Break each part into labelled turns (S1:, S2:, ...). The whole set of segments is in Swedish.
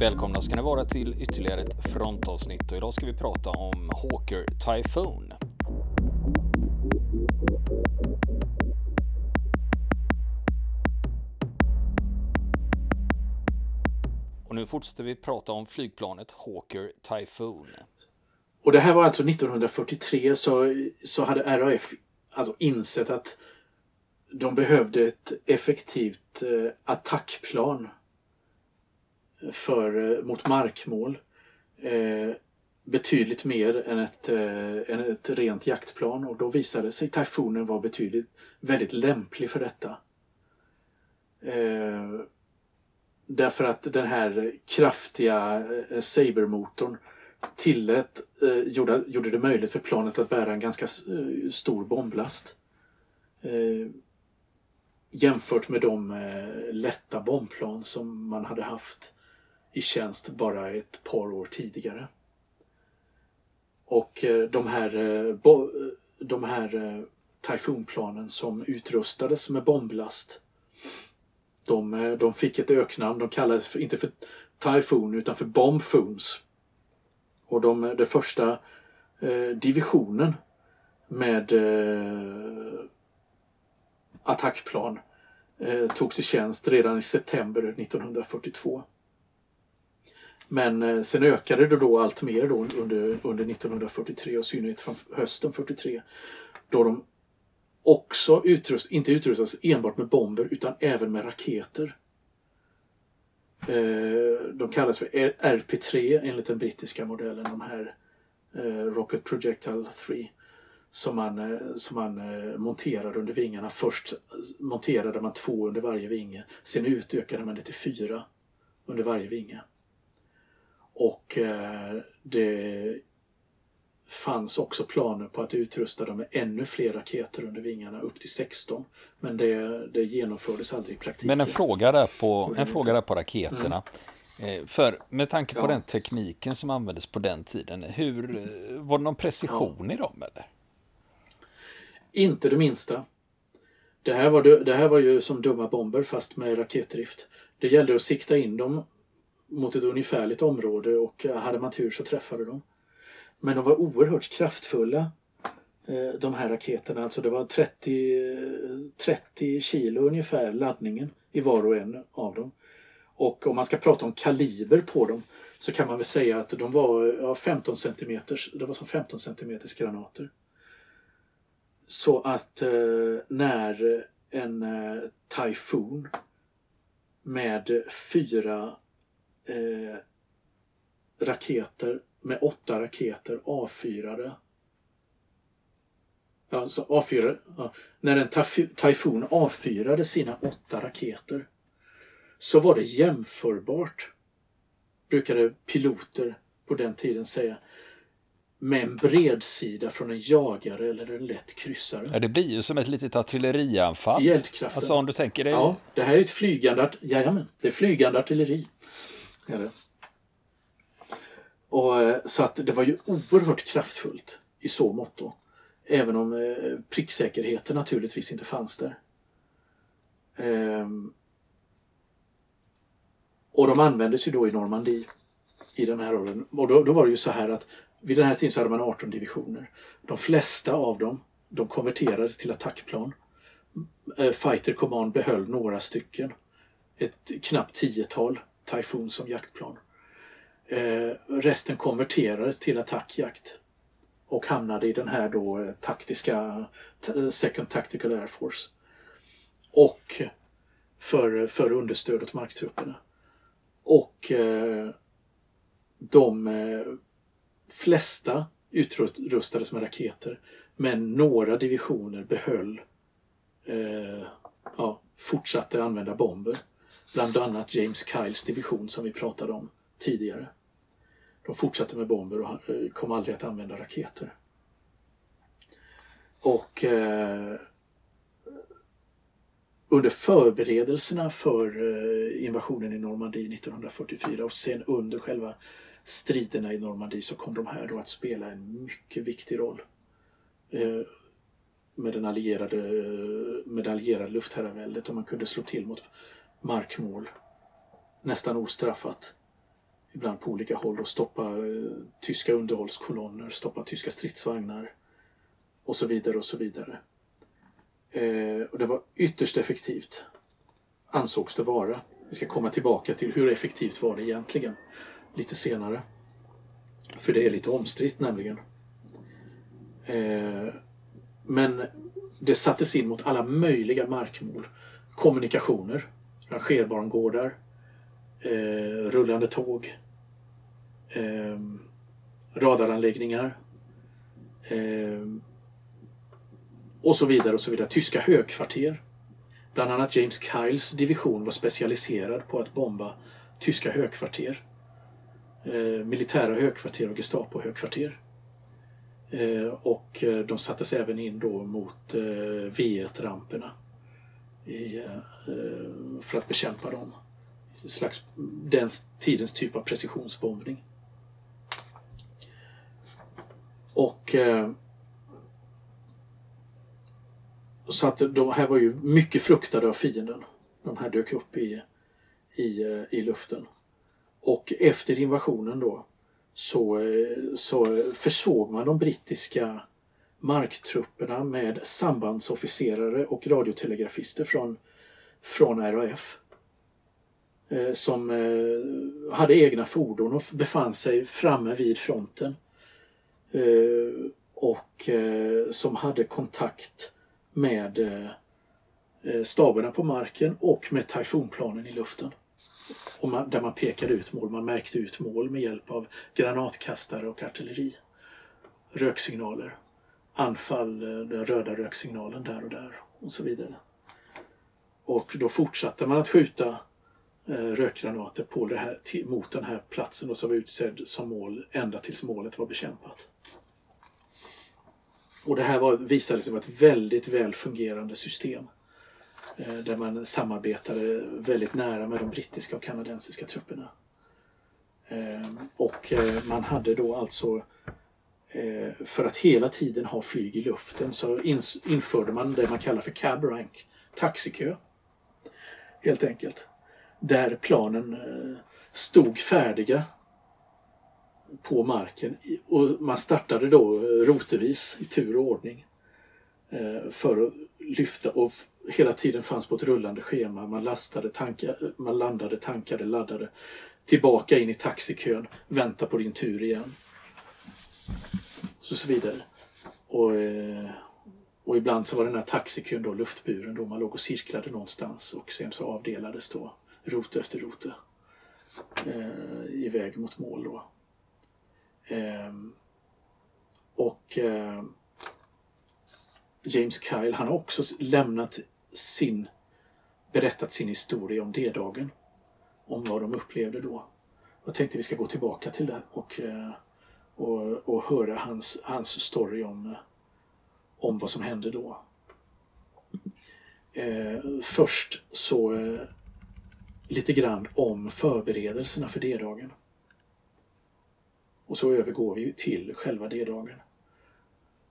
S1: Välkomna ska ni vara till ytterligare ett frontavsnitt och idag ska vi prata om Hawker Typhoon. Och nu fortsätter vi prata om flygplanet Hawker Typhoon.
S2: Och det här var alltså 1943 så, så hade RAF alltså insett att de behövde ett effektivt eh, attackplan för, eh, mot markmål. Eh, betydligt mer än ett, eh, än ett rent jaktplan och då visade sig Typhonen vara betydligt väldigt lämplig för detta. Eh, därför att den här kraftiga eh, Saber-motorn tillät, eh, gjorde, gjorde det möjligt för planet att bära en ganska eh, stor bomblast. Eh, jämfört med de lätta bombplan som man hade haft i tjänst bara ett par år tidigare. Och eh, de här, eh, eh, de här Typhoonplanen som utrustades med bomblast de, de fick ett öknamn. De kallades för, inte för Typhoon utan för Bombfoons. Och de, den första eh, divisionen med eh, attackplan eh, togs i tjänst redan i september 1942. Men eh, sen ökade det då allt mer då under, under 1943 och i synnerhet från hösten 43. Då de också utrust, inte utrustas enbart med bomber utan även med raketer. Eh, de kallas för RP3 enligt den brittiska modellen, de här eh, Rocket Projectile 3 som man, som man monterade under vingarna. Först monterade man två under varje vinge, sen utökade man det till fyra under varje vinge. Och eh, det fanns också planer på att utrusta dem med ännu fler raketer under vingarna, upp till 16. Men det, det genomfördes aldrig i praktiken.
S1: Men en fråga där på, en fråga där på raketerna. Mm. För med tanke på ja. den tekniken som användes på den tiden, hur, var det någon precision ja. i dem eller?
S2: Inte det minsta. Det här, var, det här var ju som dumma bomber fast med raketdrift. Det gällde att sikta in dem mot ett ungefärligt område och eh, hade man tur så träffade de. Men de var oerhört kraftfulla eh, de här raketerna. Alltså det var 30, 30 eh, kilo ungefär laddningen i var och en av dem. Och om man ska prata om kaliber på dem så kan man väl säga att de var ja, 15 cm, det var som 15 cm granater. Så att eh, när en eh, Typhoon med fyra eh, raketer med åtta raketer avfyrade. Alltså avfyrade, ja, när en Typhoon avfyrade sina åtta raketer så var det jämförbart, brukade piloter på den tiden säga, med en bredsida från en jagare eller en lätt kryssare.
S1: Ja, det blir ju som ett litet artillerianfall.
S2: I eldkraften.
S1: Alltså om du tänker dig...
S2: Ja, det här är ett flygande, jajamän, det är flygande artilleri. Är det. Och, eh, så att det var ju oerhört kraftfullt i så mått Även om eh, pricksäkerheten naturligtvis inte fanns där. Ehm. Och de användes ju då i Normandie i den här åren. Och då, då, var det ju så här att vid den här tiden så hade man 18 divisioner. De flesta av dem de konverterades till attackplan. Eh, Fighter Command behöll några stycken. Ett knappt tiotal Typhoon som jaktplan. Eh, resten konverterades till attackjakt och hamnade i den här då eh, taktiska eh, Second Tactical Air Force. Och för, för understöd åt marktrupperna. Och eh, de eh, flesta utrustades med raketer men några divisioner behöll eh, ja, fortsatte använda bomber. Bland annat James Kyles division som vi pratade om tidigare. De fortsatte med bomber och eh, kom aldrig att använda raketer. Och eh, under förberedelserna för eh, invasionen i Normandie 1944 och sen under själva striderna i Normandie så kom de här då att spela en mycket viktig roll. Eh, med den allierade, med det allierade luftherraväldet och man kunde slå till mot markmål nästan ostraffat. ibland på olika håll och stoppa eh, tyska underhållskolonner, stoppa tyska stridsvagnar och så vidare och så vidare. Eh, och det var ytterst effektivt, ansågs det vara. Vi ska komma tillbaka till hur effektivt var det egentligen lite senare. För det är lite omstritt nämligen. Eh, men det sattes in mot alla möjliga markmål. Kommunikationer, rangerbangårdar, eh, rullande tåg, eh, radaranläggningar eh, och så vidare och så vidare. Tyska högkvarter. Bland annat James Kyles division var specialiserad på att bomba tyska högkvarter. Eh, militära högkvarter och Gestapo-högkvarter. Eh, och eh, de sattes även in då mot eh, V1-ramperna Eh, för att bekämpa dem. Slags, den tidens typ av precisionsbombning. Och eh, så att de här var ju mycket fruktade av fienden. De här dök upp i, i, eh, i luften. Och efter invasionen då så, så försåg man de brittiska marktrupperna med sambandsofficerare och radiotelegrafister från, från RAF. Eh, som eh, hade egna fordon och befann sig framme vid fronten. Eh, och eh, som hade kontakt med eh, eh, staberna på marken och med tyfonplanen i luften och man, där man pekade ut mål. Man märkte ut mål med hjälp av granatkastare och artilleri. Röksignaler. Anfall, eh, den röda röksignalen där och där och så vidare. Och då fortsatte man att skjuta eh, rökgranater på det här, mot den här platsen och som var utsedd som mål ända tills målet var bekämpat. Och det här var, visade sig vara ett väldigt väl fungerande system. Eh, där man samarbetade väldigt nära med de brittiska och kanadensiska trupperna. Eh, och eh, man hade då alltså Eh, för att hela tiden ha flyg i luften så införde man det man kallar för cab rank, taxikö. Helt enkelt. Där planen eh, stod färdiga på marken och man startade då eh, rotevis i tur och ordning för att lyfta och hela tiden fanns på ett rullande schema. Man lastade, tankade, man landade, tankade, laddade. Tillbaka in i taxikön, vänta på din tur igen. Så, så vidare. Och, eh, och ibland så var den här taxikön då luftburen då man låg och cirklade någonstans och sen så avdelades då rot efter rote eh, iväg mot mål då. Eh, och eh, James Kyle, han har också lämnat sin, berättat sin historia om D-dagen. Om vad de upplevde då. Jag tänkte vi ska gå tillbaka till det och, eh, och, och höra hans, hans story om, om vad som hände då. Eh, först så eh, lite grann om förberedelserna för D-dagen. Och så övergår vi till själva D-dagen.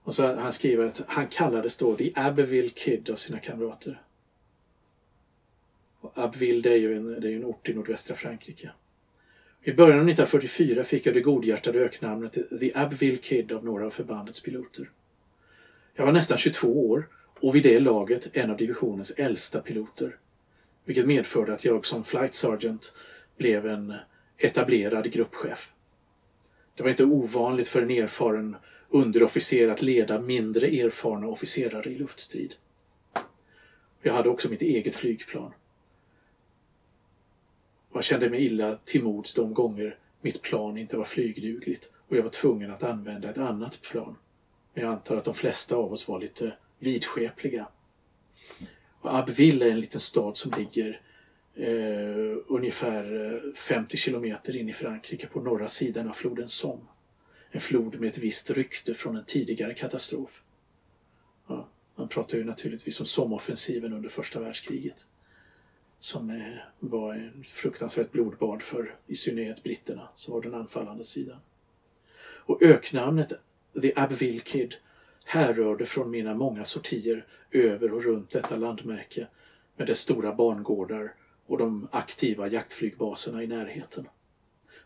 S2: Och så han skriver att han kallades då The Abbeville Kid av sina kamrater. Och Abbeville det är, ju en, det är en ort i nordvästra Frankrike. I början av 1944 fick jag det godhjärtade öknamnet The Abbeville Kid av några av förbandets piloter. Jag var nästan 22 år och vid det laget en av divisionens äldsta piloter. Vilket medförde att jag som flight sergeant blev en etablerad gruppchef. Det var inte ovanligt för en erfaren underofficer att leda mindre erfarna officerare i luftstrid. Jag hade också mitt eget flygplan. Jag kände mig illa till mods de gånger mitt plan inte var flygdugligt och jag var tvungen att använda ett annat plan. Men jag antar att de flesta av oss var lite vidskepliga. Och Abbeville är en liten stad som ligger eh, ungefär eh, 50 kilometer in i Frankrike på norra sidan av floden Somme. En flod med ett visst rykte från en tidigare katastrof. Ja, man pratar ju naturligtvis om Sommoffensiven under första världskriget. Som var en fruktansvärt blodbad för i synnerhet britterna, som var den anfallande sidan. Och öknamnet The Abbeville Kid härrörde från mina många sortier över och runt detta landmärke med dess stora barngårdar och de aktiva jaktflygbaserna i närheten.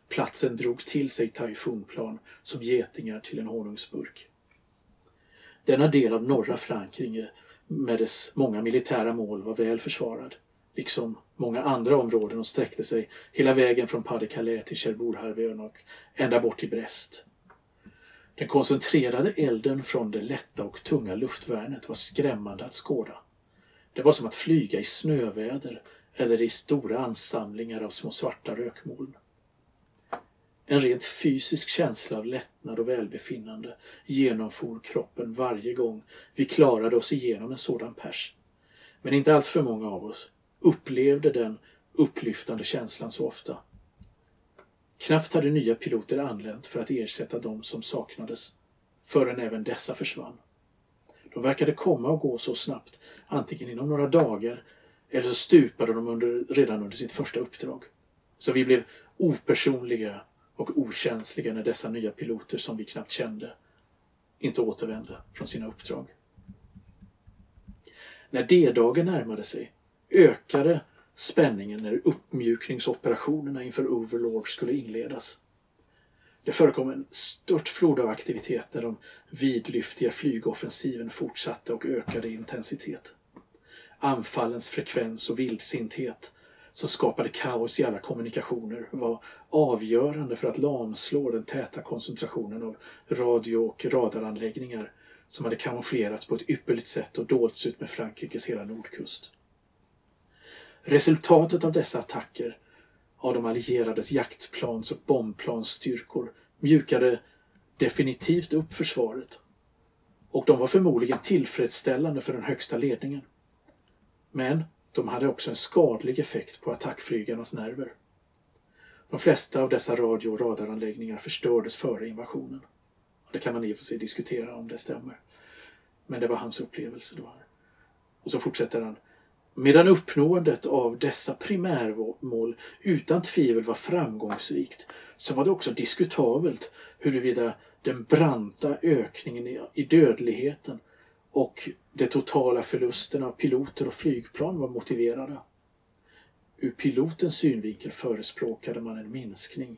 S2: Platsen drog till sig tyfonplan som getingar till en honungsburk. Denna del av norra Frankrike med dess många militära mål var väl försvarad, liksom många andra områden och sträckte sig hela vägen från Pas de Calais till Cherbourg-Harvön och ända bort till Brest. Den koncentrerade elden från det lätta och tunga luftvärnet var skrämmande att skåda. Det var som att flyga i snöväder eller i stora ansamlingar av små svarta rökmoln. En rent fysisk känsla av lättnad och välbefinnande genomfor kroppen varje gång vi klarade oss igenom en sådan pers. Men inte allt för många av oss upplevde den upplyftande känslan så ofta. Knappt hade nya piloter anlänt för att ersätta de som saknades förrän även dessa försvann. De verkade komma och gå så snabbt, antingen inom några dagar eller så stupade de under, redan under sitt första uppdrag. Så vi blev opersonliga och okänsliga när dessa nya piloter som vi knappt kände inte återvände från sina uppdrag. När D-dagen närmade sig ökade spänningen när uppmjukningsoperationerna inför Overlord skulle inledas. Det förekom en störtflod av aktivitet när de vidlyftiga flygoffensiven fortsatte och ökade i intensitet. Anfallens frekvens och vildsinthet som skapade kaos i alla kommunikationer var avgörande för att lamslå den täta koncentrationen av radio och radaranläggningar som hade kamouflerats på ett ypperligt sätt och dolts ut med Frankrikes hela nordkust. Resultatet av dessa attacker av de allierades jaktplans och bombplansstyrkor mjukade definitivt upp försvaret och de var förmodligen tillfredsställande för den högsta ledningen. Men de hade också en skadlig effekt på attackflygarnas nerver. De flesta av dessa radio och radaranläggningar förstördes före invasionen. Det kan man i och för sig diskutera om det stämmer. Men det var hans upplevelse då. Och så fortsätter han. Medan uppnåendet av dessa primärmål utan tvivel var framgångsrikt så var det också diskutabelt huruvida den branta ökningen i dödligheten och de totala förlusterna av piloter och flygplan var motiverade. Ur pilotens synvinkel förespråkade man en minskning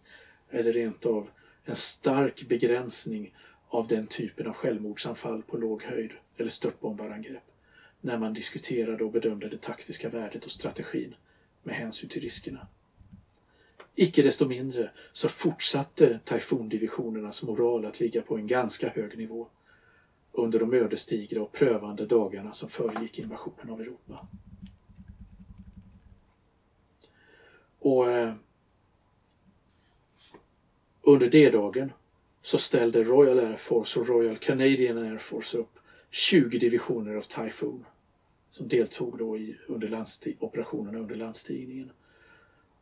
S2: eller rent av en stark begränsning av den typen av självmordsanfall på låg höjd eller störtbombarangrepp när man diskuterade och bedömde det taktiska värdet och strategin med hänsyn till riskerna. Icke desto mindre så fortsatte Typhoon-divisionernas moral att ligga på en ganska hög nivå under de ödesdigra och prövande dagarna som föregick invasionen av Europa. Och eh, under D-dagen så ställde Royal Air Force och Royal Canadian Air Force upp 20 divisioner av Typhoon som deltog då i under operationerna under landstigningen.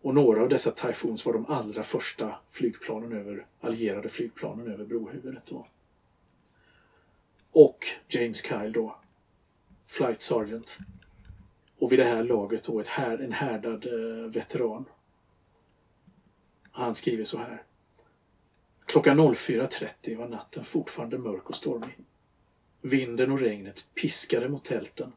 S2: Och några av dessa Typhoons var de allra första flygplanen över, allierade flygplanen över brohuvudet. Då. Och James Kyle då, Flight Sergeant. Och vid det här laget då ett här, en härdad eh, veteran. Han skriver så här. Klockan 04.30 var natten fortfarande mörk och stormig. Vinden och regnet piskade mot tälten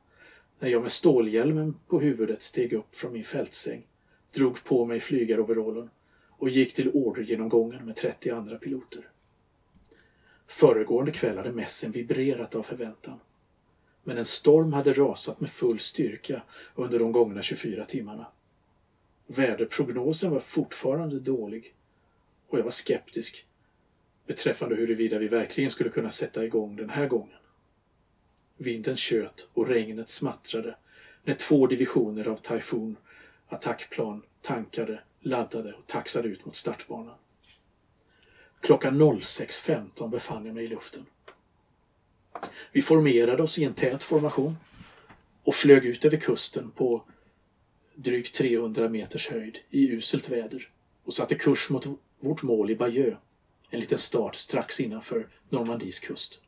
S2: när jag med stålhjälmen på huvudet steg upp från min fältsäng, drog på mig flygaroverallen och gick till ordergenomgången med 30 andra piloter. Föregående kväll hade mässen vibrerat av förväntan. Men en storm hade rasat med full styrka under de gångna 24 timmarna. Väderprognosen var fortfarande dålig och jag var skeptisk beträffande huruvida vi verkligen skulle kunna sätta igång den här gången. Vinden tjöt och regnet smattrade när två divisioner av Typhoon attackplan tankade, laddade och taxade ut mot startbanan. Klockan 06.15 befann jag mig i luften. Vi formerade oss i en tät formation och flög ut över kusten på drygt 300 meters höjd i uselt väder och satte kurs mot vårt mål i Bayeux, en liten stad strax innanför Normandies kust.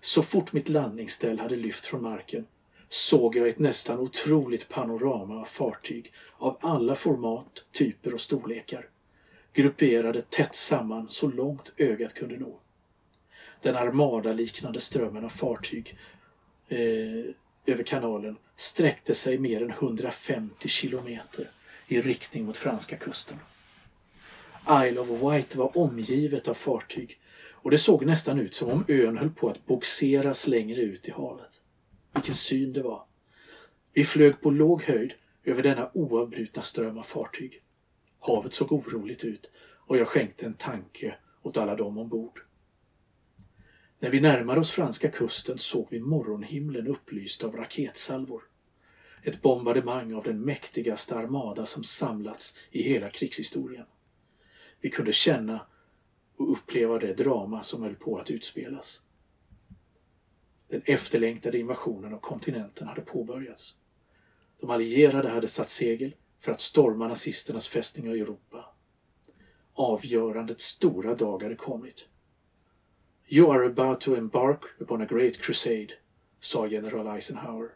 S2: Så fort mitt landningsställ hade lyft från marken såg jag ett nästan otroligt panorama av fartyg av alla format, typer och storlekar grupperade tätt samman så långt ögat kunde nå. Den armadaliknande strömmen av fartyg eh, över kanalen sträckte sig mer än 150 kilometer i riktning mot franska kusten. Isle of Wight var omgivet av fartyg och det såg nästan ut som om ön höll på att boxeras längre ut i havet. Vilken syn det var. Vi flög på låg höjd över denna oavbrutna ström av fartyg. Havet såg oroligt ut och jag skänkte en tanke åt alla dem ombord. När vi närmade oss franska kusten såg vi morgonhimlen upplyst av raketsalvor. Ett bombardemang av den mäktigaste armada som samlats i hela krigshistorien. Vi kunde känna och uppleva det drama som höll på att utspelas. Den efterlängtade invasionen av kontinenten hade påbörjats. De allierade hade satt segel för att storma nazisternas fästningar i Europa. Avgörandets stora dag hade kommit. You are about to embark upon a great crusade, sa general Eisenhower.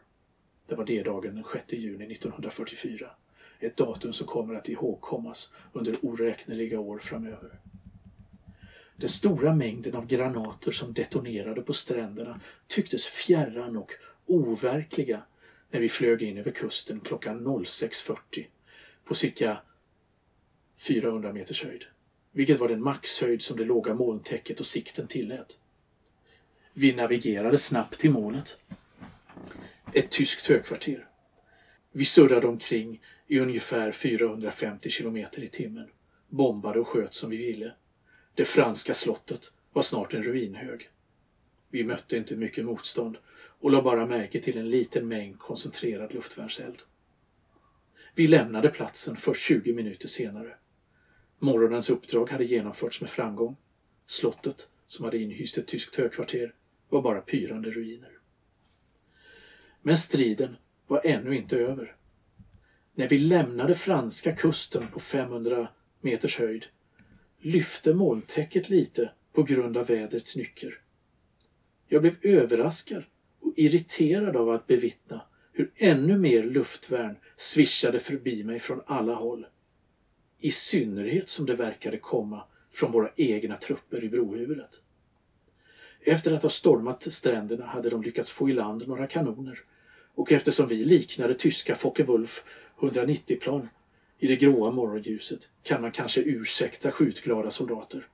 S2: Det var det dagen den 6 juni 1944. Ett datum som kommer att ihågkommas under oräkneliga år framöver. Den stora mängden av granater som detonerade på stränderna tycktes fjärran och overkliga när vi flög in över kusten klockan 06.40 på cirka 400 meters höjd. Vilket var den maxhöjd som det låga molntäcket och sikten tillät. Vi navigerade snabbt till målet. Ett tyskt högkvarter. Vi surrade omkring i ungefär 450 kilometer i timmen. Bombade och sköt som vi ville. Det franska slottet var snart en ruinhög. Vi mötte inte mycket motstånd och la bara märke till en liten mängd koncentrerad luftvärnseld. Vi lämnade platsen först 20 minuter senare. Morgonens uppdrag hade genomförts med framgång. Slottet, som hade inhyst ett tyskt högkvarter, var bara pyrande ruiner. Men striden var ännu inte över. När vi lämnade franska kusten på 500 meters höjd lyfte molntäcket lite på grund av vädrets nycker. Jag blev överraskad och irriterad av att bevittna hur ännu mer luftvärn svischade förbi mig från alla håll. I synnerhet som det verkade komma från våra egna trupper i brohuvudet. Efter att ha stormat stränderna hade de lyckats få i land några kanoner och eftersom vi liknade tyska Focke-Wulf 190-plan i det gråa morgonljuset kan man kanske ursäkta skjutglada soldater.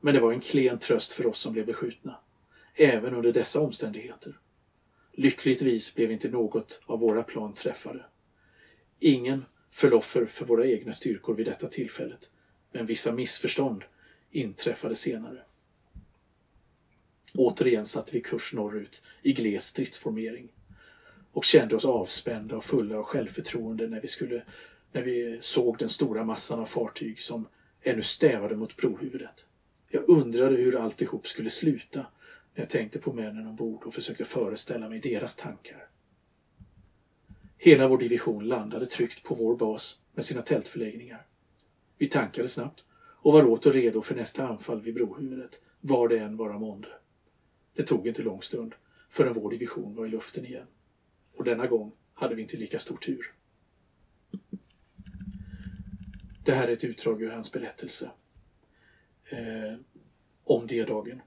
S2: Men det var en klen tröst för oss som blev beskjutna, även under dessa omständigheter. Lyckligtvis blev inte något av våra plan träffade. Ingen föll offer för våra egna styrkor vid detta tillfället, men vissa missförstånd inträffade senare. Återigen satte vi kurs norrut i gles stridsformering och kände oss avspända och fulla av självförtroende när vi, skulle, när vi såg den stora massan av fartyg som ännu stävade mot brohuvudet. Jag undrade hur alltihop skulle sluta när jag tänkte på männen ombord och försökte föreställa mig deras tankar. Hela vår division landade tryggt på vår bas med sina tältförläggningar. Vi tankade snabbt och var åter redo för nästa anfall vid brohuvudet, var det än vara månde. Det tog inte lång stund förrän vår division var i luften igen. Och denna gång hade vi inte lika stor tur. Det här är ett utdrag ur hans berättelse eh, om D-dagen.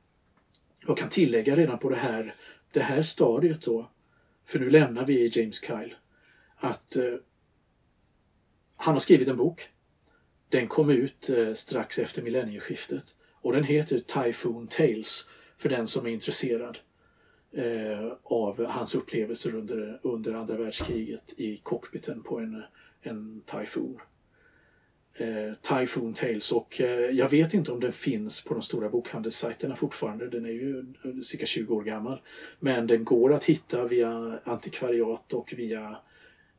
S2: Jag kan tillägga redan på det här, det här stadiet då, för nu lämnar vi James Kyle, att eh, han har skrivit en bok. Den kom ut eh, strax efter millennieskiftet och den heter Typhoon Tales för den som är intresserad eh, av hans upplevelser under, under andra världskriget i cockpiten på en, en Typhoon. Eh, Typhoon Tales och eh, jag vet inte om den finns på de stora bokhandelssajterna fortfarande. Den är ju cirka 20 år gammal. Men den går att hitta via antikvariat och via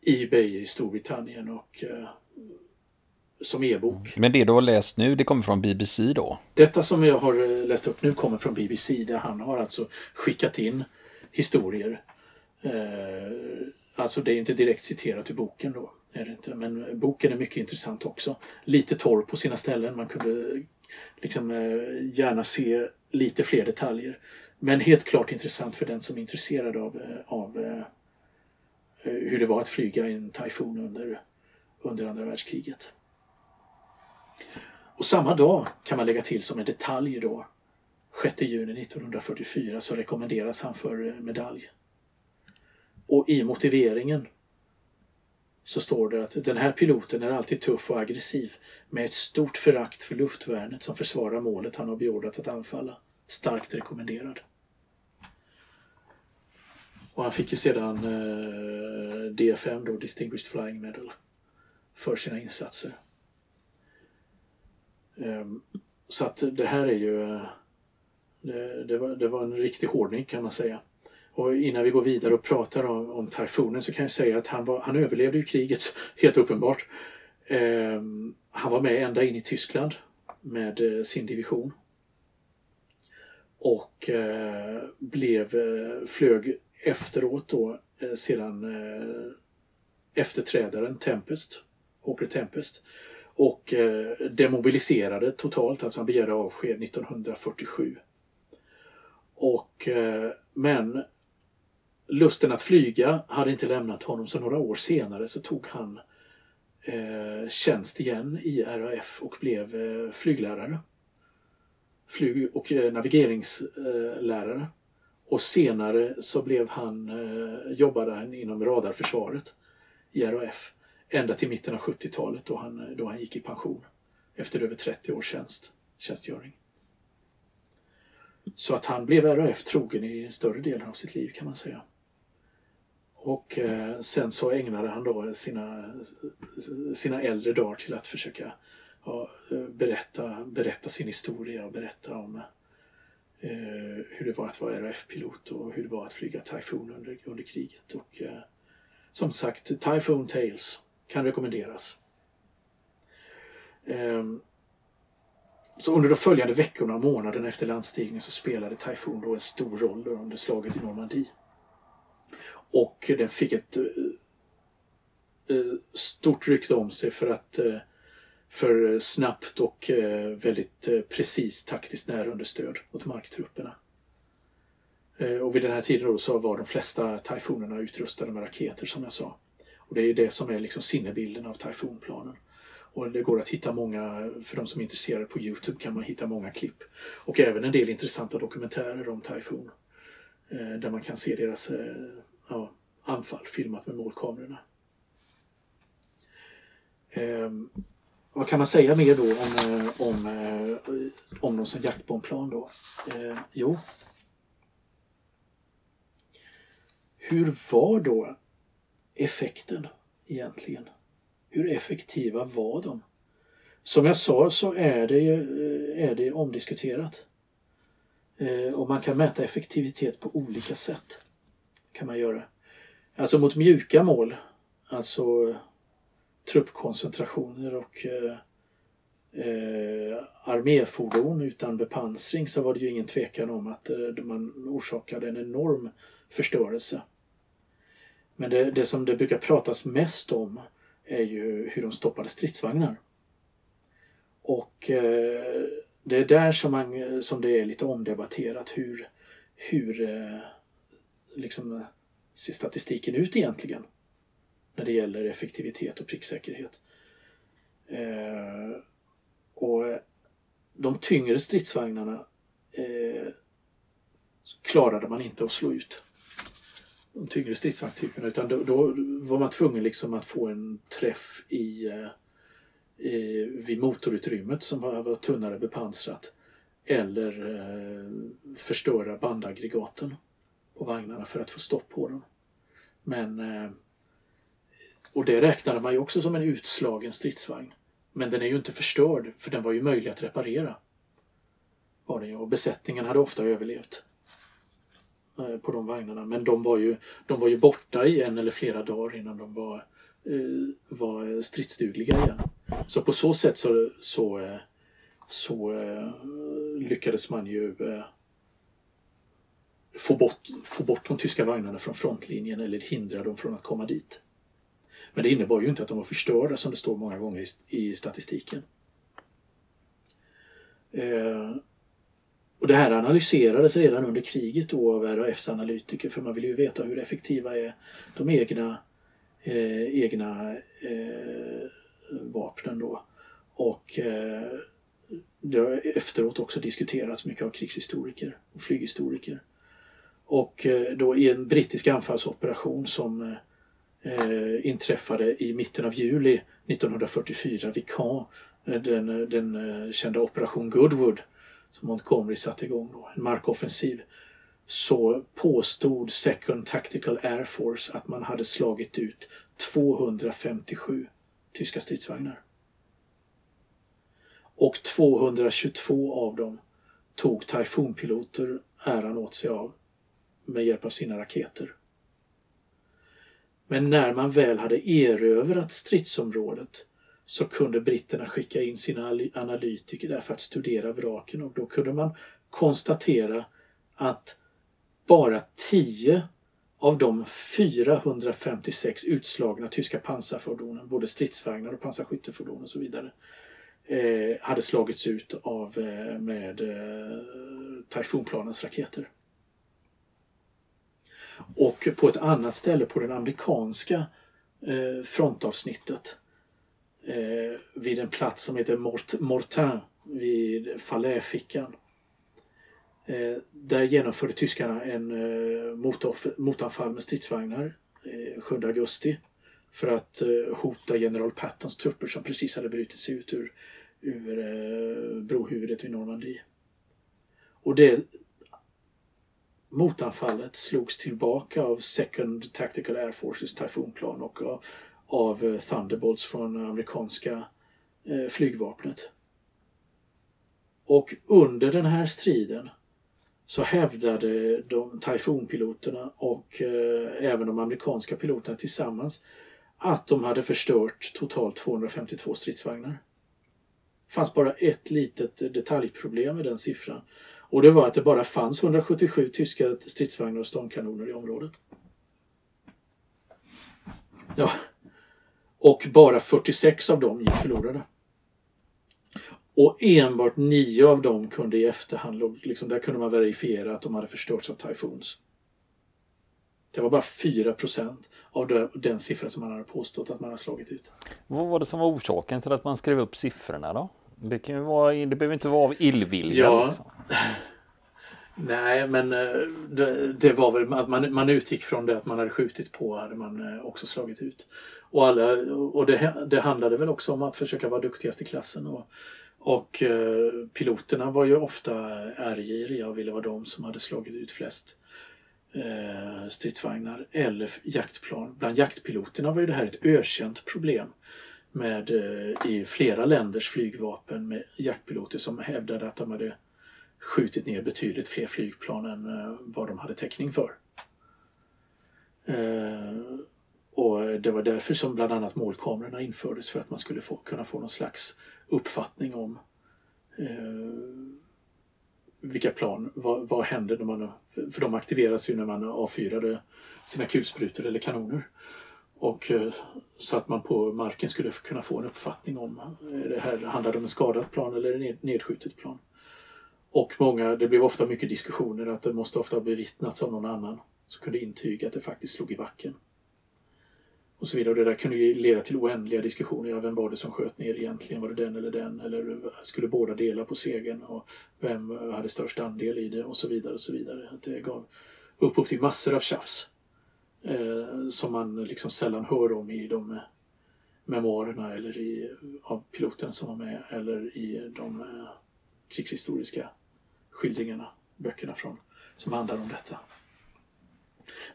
S2: Ebay i Storbritannien och eh, som e-bok.
S1: Men det du har läst nu, det kommer från BBC då?
S2: Detta som jag har eh, läst upp nu kommer från BBC där han har alltså skickat in historier. Eh, alltså det är inte direkt citerat ur boken då. Är det inte. Men eh, boken är mycket intressant också. Lite torr på sina ställen. Man kunde eh, liksom eh, gärna se lite fler detaljer. Men helt klart intressant för den som är intresserad av, av hur det var att flyga i en tyfon under, under andra världskriget. Och samma dag kan man lägga till som en detalj då 6 juni 1944 så rekommenderas han för medalj. Och i motiveringen så står det att den här piloten är alltid tuff och aggressiv med ett stort förakt för luftvärnet som försvarar målet han har beordrats att anfalla. Starkt rekommenderad. Och han fick ju sedan eh, DFM, då, Distinguished Flying Medal, för sina insatser. Um, så att det här är ju... Eh, det, det, var, det var en riktig hårdning kan man säga. Och innan vi går vidare och pratar om, om Typhonen så kan jag säga att han, var, han överlevde ju kriget, helt uppenbart. Eh, han var med ända in i Tyskland med eh, sin division. Och eh, blev, eh, flög efteråt då eh, sedan eh, efterträdaren Tempest, Hawker Tempest. Och eh, demobiliserade totalt, alltså han begärde avsked 1947. Och, eh, men lusten att flyga hade inte lämnat honom så några år senare så tog han eh, tjänst igen i RAF och blev eh, flyglärare. Flyg och eh, navigeringslärare. Och senare så blev han, eh, jobbade han inom radarförsvaret i RAF ända till mitten av 70-talet då han, då han gick i pension efter över 30 års tjänst, tjänstgöring. Så att han blev RAF trogen i större delen av sitt liv kan man säga. Och eh, sen så ägnade han då sina, sina äldre dagar till att försöka ja, berätta, berätta sin historia och berätta om eh, hur det var att vara RAF-pilot och hur det var att flyga Typhoon under, under kriget. Och eh, som sagt, Typhoon Tales kan rekommenderas. Ehm, så under de följande veckorna och månaderna efter landstigningen så spelade Typhoon då en stor roll under slaget i Normandie. Och den fick ett eh, eh, stort rykte om sig för att eh, för snabbt och väldigt precis taktiskt närunderstöd åt marktrupperna. Och vid den här tiden då så var de flesta tyfonerna utrustade med raketer som jag sa. Och det är det som är liksom sinnebilden av Typhoonplanen. Och det går att hitta många, för de som är intresserade på Youtube kan man hitta många klipp. Och även en del intressanta dokumentärer om Typhoon. Eh, där man kan se deras eh, ja, anfall filmat med målkamerorna. Eh, vad kan man säga mer då om, eh, om, om dem som jaktbombplan då? Eh, jo. Hur var då effekten egentligen? Hur effektiva var de? Som jag sa så är det, är det omdiskuterat. Eh, och man kan mäta effektivitet på olika sätt kan man göra. Alltså mot mjuka mål, alltså truppkoncentrationer och eh, eh, arméfordon utan bepansring så var det ju ingen tvekan om att eh, man orsakade en enorm förstörelse. Men det, det som det brukar pratas mest om är ju hur de stoppade stridsvagnar. Och eh, det är där som, man, som det är lite omdebatterat hur, hur eh, liksom ser statistiken ut egentligen? När det gäller effektivitet och pricksäkerhet. Eh, och de tyngre stridsvagnarna eh, klarade man inte att slå ut. De tyngre stridsvagnstyperna utan då, då, var man tvungen liksom att få en träff i, eh, i vid motorutrymmet som var, var tunnare bepansrat eller eh, förstöra bandaggregaten på vagnarna för att få stopp på dem. Men eh, och det räknade man ju också som en utslagen stridsvagn. Men den är ju inte förstörd för den var ju möjlig att reparera. Var den ju. Och besättningen hade ofta överlevt eh, på de vagnarna. Men de var, ju, de var ju borta i en eller flera dagar innan de var, eh, var stridsdugliga igen. Så på så sätt så, så, eh, så eh, lyckades man ju eh, få bort, få bort de tyska vagnarna från frontlinjen eller hindra dem från att komma dit. Men det innebar ju inte att de var förstörda som det står många gånger i, i statistiken. Eh, och det här analyserades redan under kriget då av RAFs analytiker för man vill ju veta hur effektiva är de egna, eh, egna eh, vapnen då. Och eh, det har efteråt också diskuterats mycket av krigshistoriker och flyghistoriker. Och eh, då i en brittisk anfallsoperation som eh, inträffade i mitten av juli 1944 vid Caen, den, eh, den eh, kända operation Goodwood som Montgomery satte igång då, en markoffensiv, så påstod Second Tactical Air Force att man hade slagit ut 257 tyska stridsvagnar. Och 222 av dem tog Typhoonpiloter äran åt sig av med hjälp av sina raketer. Men när man väl hade erövrat stridsområdet så kunde britterna skicka in sina analytiker där för att studera vraken och då kunde man konstatera att bara 10 av de 456 utslagna tyska pansarfordonen, både stridsvagnar och pansarskyttefordon och så vidare, eh, hade slagits ut av, eh, med eh, Typhoonplanens raketer. Och på ett annat ställe på den amerikanska eh, frontavsnittet eh, vid en plats som heter Mort Mortin vid Falaisfickan, Eh, där genomförde tyskarna en eh, motanfall med stridsvagnar eh, 7 augusti för att eh, hota general Pattons trupper som precis hade brutit sig ut ur, ur eh, brohuvudet vid Normandie. Och det motanfallet slogs tillbaka av Second Tactical Air Forces Typhoonplan och eh, av, av Thunderbolts från amerikanska eh, flygvapnet. Och under den här striden så hävdade de Typhoon-piloterna och eh, även de amerikanska piloterna tillsammans att de hade förstört totalt 252 stridsvagnar. Det fanns bara ett litet detaljproblem med den siffran och det var att det bara fanns 177 tyska stridsvagnar och stormkanoner i området. Ja. Och bara 46 av dem gick förlorade. Och enbart nio av dem kunde i efterhand, liksom, där kunde man verifiera att de hade förstörts av tyfoons. Det var bara 4% av den siffra som man hade påstått att man hade slagit ut.
S1: Vad var det som var orsaken till att man skrev upp siffrorna då? Det, kan vara, det behöver inte vara av illvilja.
S2: Ja. Liksom. Nej, men eh, det, det, var väl att man, man utgick från det att man hade skjutit på hade man eh, också slagit ut. Och, alla, och det, det handlade väl också om att försöka vara duktigast i klassen. Och, och eh, piloterna var ju ofta ärgiriga och ville vara de som hade slagit ut flest eh, stridsvagnar eller jaktplan. Bland jaktpiloterna var ju det här ett ökänt problem med, eh, i flera länders flygvapen med jaktpiloter som hävdade att de hade skjutit ner betydligt fler flygplan än eh, vad de hade täckning för. Eh, och det var därför som bland annat målkamerorna infördes för att man skulle få, kunna få någon slags uppfattning om eh, vilka plan, vad, vad händer när man... För de aktiveras ju när man avfyrade sina kulsprutor eller kanoner. Och eh, så att man på marken skulle kunna få en uppfattning om eh, det här handlade om en skadad plan eller en nedskjutet plan. Och många, det blev ofta mycket diskussioner att det måste ofta ha bevittnats av någon annan som kunde intyga att det faktiskt slog i backen. Och så vidare. Och det där kunde ju leda till oändliga diskussioner. Ja, vem var det som sköt ner egentligen? Var det den eller den? Eller skulle båda dela på segern? Och vem hade störst andel i det? Och så vidare. och så vidare. Att det gav upphov till massor av tjafs. Eh, som man liksom sällan hör om i de memoarerna eller i, av piloten som var med eller i de eh, krigshistoriska skildringarna, böckerna från, som handlar om detta.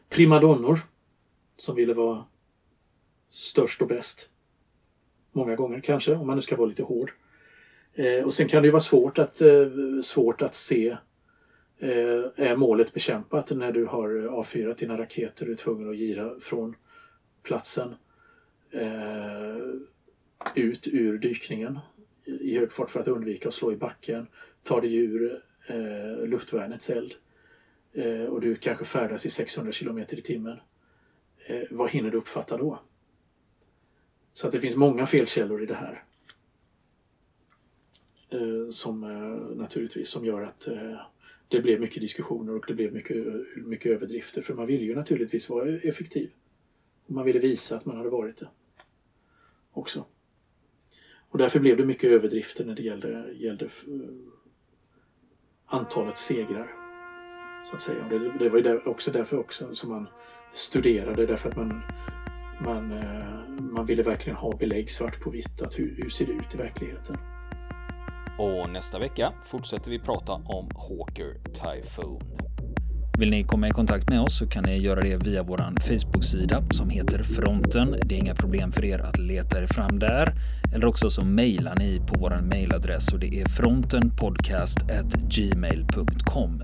S2: Primadonnor som ville vara störst och bäst. Många gånger kanske, om man nu ska vara lite hård. Eh, och sen kan det ju vara svårt att, eh, svårt att se eh, är målet bekämpat när du har eh, avfyrat dina raketer och är tvungen att gira från platsen eh, ut ur dykningen i hög fart för att undvika att slå i backen. Tar dig ur eh, luftvärnets eld eh, och du kanske färdas i 600 km i timmen. Eh, vad hinner du uppfatta då? Så att det finns många felkällor i det här. Eh, som eh, naturligtvis som gör att eh, det blev mycket diskussioner och det blev mycket, mycket överdrifter. För man ville ju naturligtvis vara effektiv. Och man ville visa att man hade varit det. Också. Och därför blev det mycket överdrifter när det gällde, gällde antalet segrar. Så att säga. Och det, det var ju också därför också som man studerade, därför att man men eh, man ville verkligen ha belägg svart på vitt att hur, hur ser det ut i verkligheten.
S3: Och nästa vecka fortsätter vi prata om Hawker Typhoon.
S1: Vill ni komma i kontakt med oss så kan ni göra det via vår Facebook-sida som heter Fronten. Det är inga problem för er att leta er fram där. Eller också så mejlar ni på vår mejladress och det är frontenpodcast.gmail.com.